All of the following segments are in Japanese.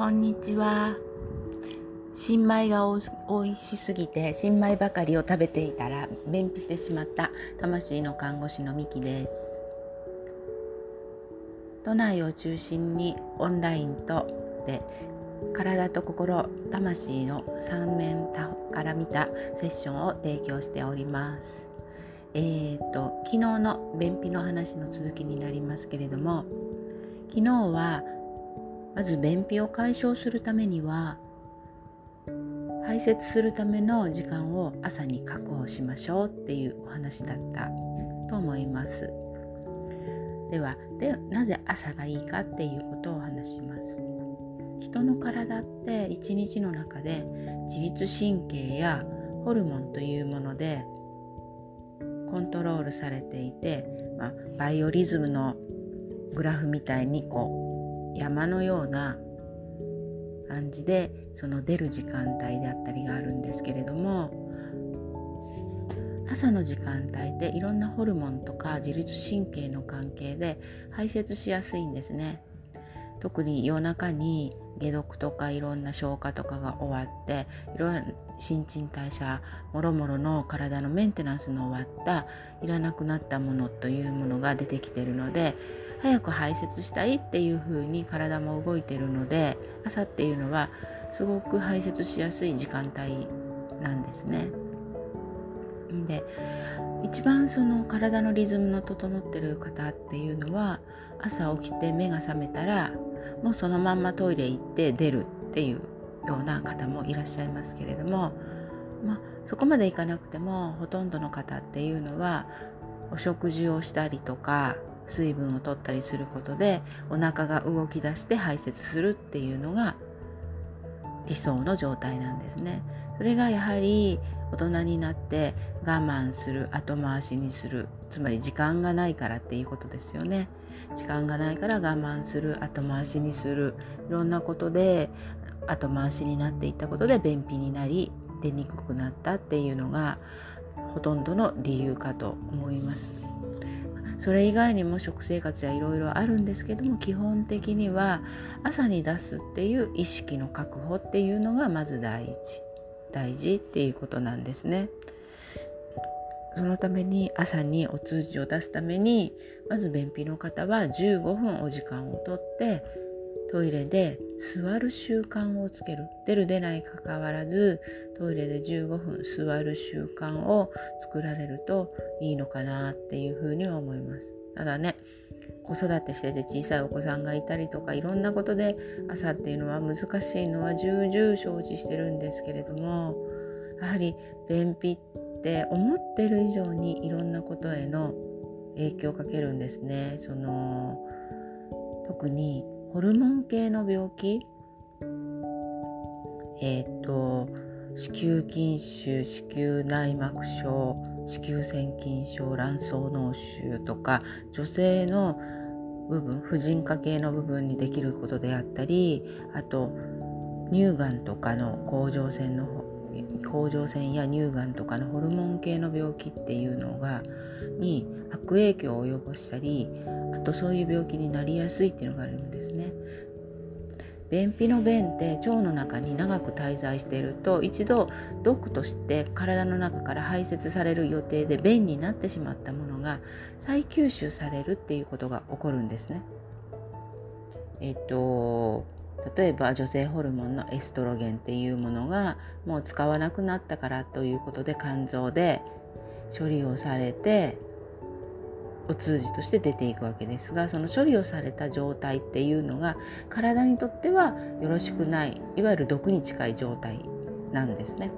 こんにちは。新米がおいしすぎて新米ばかりを食べていたら便秘してしまった魂の看護師のミキです。都内を中心にオンラインとで体と心魂の三面から見たセッションを提供しております。えーと昨日の便秘の話の続きになりますけれども昨日はまず便秘を解消するためには排泄するための時間を朝に確保しましょうっていうお話だったと思います。ではでなぜ朝がいいかっていうことをお話します。人の体って一日の中で自律神経やホルモンというものでコントロールされていて、まあ、バイオリズムのグラフみたいにこう山のような感じでその出る時間帯であったりがあるんですけれども朝の時間帯でいろんなホルモンとか自律神経の関係で排泄しやすいんですね。特に夜中に解毒とかいろんな消化とかが終わっていろんな新陳代謝もろもろの体のメンテナンスの終わったいらなくなったものというものが出てきてるので早く排泄したいっていう風に体も動いてるので朝っていうのはすごく排泄しやすい時間帯なんですね。で一番その体のリズムの整ってる方っていうのは朝起きて目が覚めたらもうそのまんまトイレ行って出るっていうような方もいらっしゃいますけれども、まあ、そこまでいかなくてもほとんどの方っていうのはお食事をしたりとか水分を取ったりすることでお腹が動き出して排泄するっていうのが理想の状態なんですね。それがやはり大人になって我慢する後回しにするつまり時間がないからっていうことですよね。時間がないから我慢する後回しにするいろんなことで後回しになっていったことで便秘になり出にくくなったっていうのがほとんどの理由かと思います。それ以外にも食生活やいろいろあるんですけども基本的には朝に出すっていう意識の確保っていうのがまず第一大事っていうことなんですね。そのために朝にお通じを出すためにまず便秘の方は15分お時間をとってトイレで座る習慣をつける。出る出ないかかわらずトイレで15分座る習慣を作られるといいのかなっていうふうには思います。ただね子育てしてて小さいお子さんがいたりとかいろんなことで朝っていうのは難しいのは重々承知してるんですけれどもやはり便秘って思ってる以上にいろんなことへの影響をかけるんですね。その特にホルモン系の病気？えっ、ー、と子宮筋腫子宮内膜症子宮腺筋症卵巣脳腫とか女性の部分婦人科系の部分にできることであったりあと乳がんとかの甲状腺の甲状腺や乳がんとかのホルモン系の病気っていうのがに悪影響を及ぼしたりとそういう病気になりやすいっていうのがあるんですね。便秘の便って腸の中に長く滞在していると一度毒として体の中から排泄される予定で便になってしまったものが再吸収されるっていうことが起こるんですね。えっと例えば女性ホルモンのエストロゲンっていうものがもう使わなくなったからということで肝臓で処理をされてお通じとして出ていくわけですがその処理をされた状態っていうのが体にとってはよろしくないいわゆる毒に近い状態なんですね。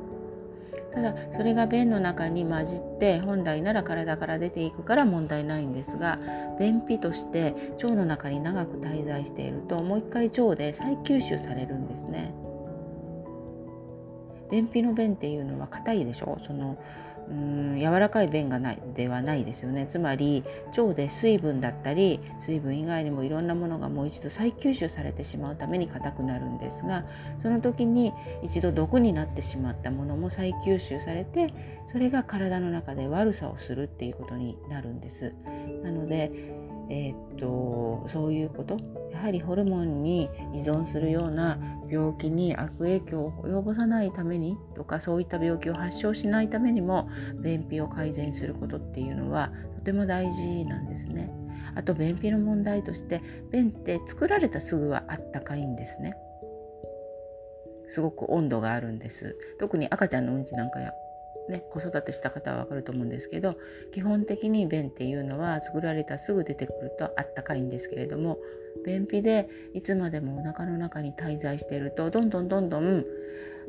ただそれが便の中に混じって本来なら体から出ていくから問題ないんですが便秘として腸の中に長く滞在しているともう一回腸で再吸収されるんですね。便秘の便っていうのは硬いでしょ？そのうん柔らかい便がないではないですよねつまり腸で水分だったり水分以外にもいろんなものがもう一度再吸収されてしまうために硬くなるんですがその時に一度毒になってしまったものも再吸収されてそれが体の中で悪さをするっていうことになるんです。なのでえー、っとそういうこと？やはりホルモンに依存するような病気に悪影響を及ぼさないためにとかそういった病気を発症しないためにも便秘を改善することっていうのはとても大事なんですね。あと便秘の問題として便って作られたすぐはあったかいんですね。すごく温度があるんです特に赤ちゃんのうんちなんかやね、子育てした方はわかると思うんですけど基本的に便っていうのは作られたすぐ出てくるとあったかいんですけれども便秘でいつまでもお腹の中に滞在しているとどんどんどんどん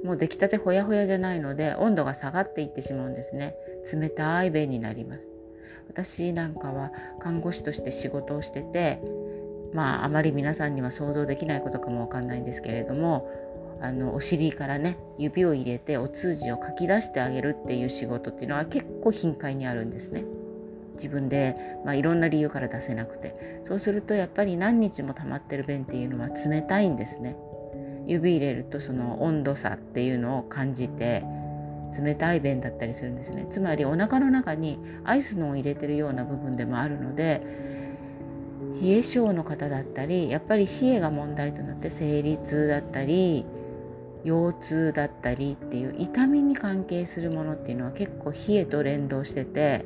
もう出来たてほやほやじゃないので温度が下がっていってしまうんですね。冷たい便になります。私なんかは看護師として仕事をしててまああまり皆さんには想像できないことかもわかんないんですけれどもあのお尻からね指を入れてお通じをかき出してあげるっていう仕事っていうのは結構頻回にあるんですね。自分で、まあ、いろんな理由から出せなくてそうするとやっぱり何日も溜まってる便っていうのは冷たいんですね。指入れるとその温度差っていうのを感じて冷たい便だったりするんですねつまりお腹の中にアイスのを入れてるような部分でもあるので冷え性の方だったりやっぱり冷えが問題となって生理痛だったり腰痛だったりっていう痛みに関係するものっていうのは結構冷えと連動してて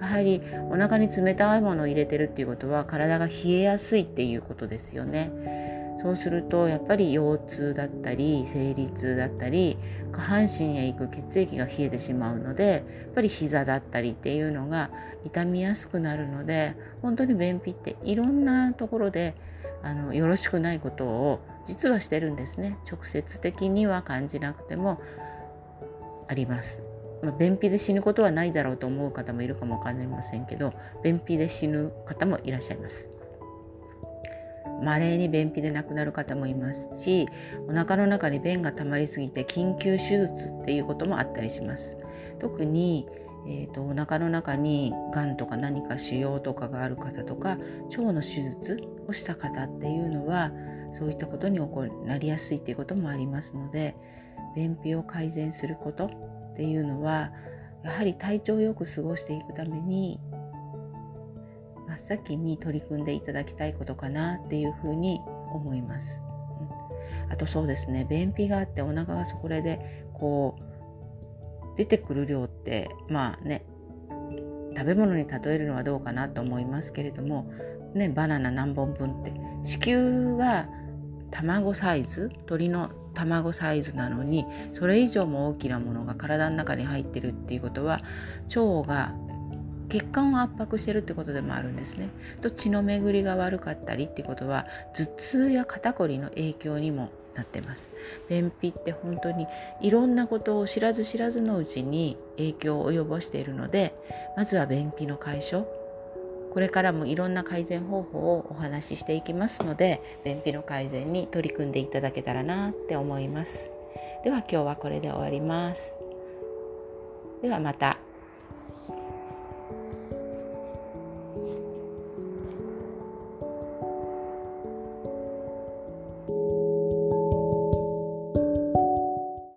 やはりお腹に冷たいものを入れてるっていうことは体が冷えやすいっていうことですよね。そうするとやっぱり腰痛だったり生理痛だったり下半身へ行く血液が冷えてしまうのでやっぱり膝だったりっていうのが痛みやすくなるので本当に便秘っていろんなところであのよろしくないことを実はしてるんですね直接的には感じなくてもあります。まあ、便秘で死ぬことはないだろうと思う方もいるかもわかりませんけど便秘で死ぬ方もいらっしゃいます。稀に便秘で亡くなる方もいますしお腹の中に便が溜まりすぎて緊急手術っていうこともあったりします。特にえーと、お腹の中にがんとか何か腫瘍とかがある方とか腸の手術をした方っていうのはそういったことになりやすいっていうこともありますので便秘を改善することっていうのはやはり体調をよく過ごしていくために真っ先に取り組んでいただきたいことかなっていうふうに思います。うん、あとそうですね便秘があってお腹がそこでこう出てくる量ってまあね食べ物に例えるのはどうかなと思いますけれども、ね、バナナ何本分って子宮が卵サイズ鳥の卵サイズなのにそれ以上も大きなものが体の中に入ってるっていうことは腸が血管を圧迫してるってことでもあるんですね。と血の巡りが悪かったりってことは頭痛や肩こりの影響にもなってます便秘って本当にいろんなことを知らず知らずのうちに影響を及ぼしているのでまずは便秘の解消これからもいろんな改善方法をお話ししていきますので便秘の改善に取り組んでいただけたらなって思います。では今日はこれで終わります。ではまた。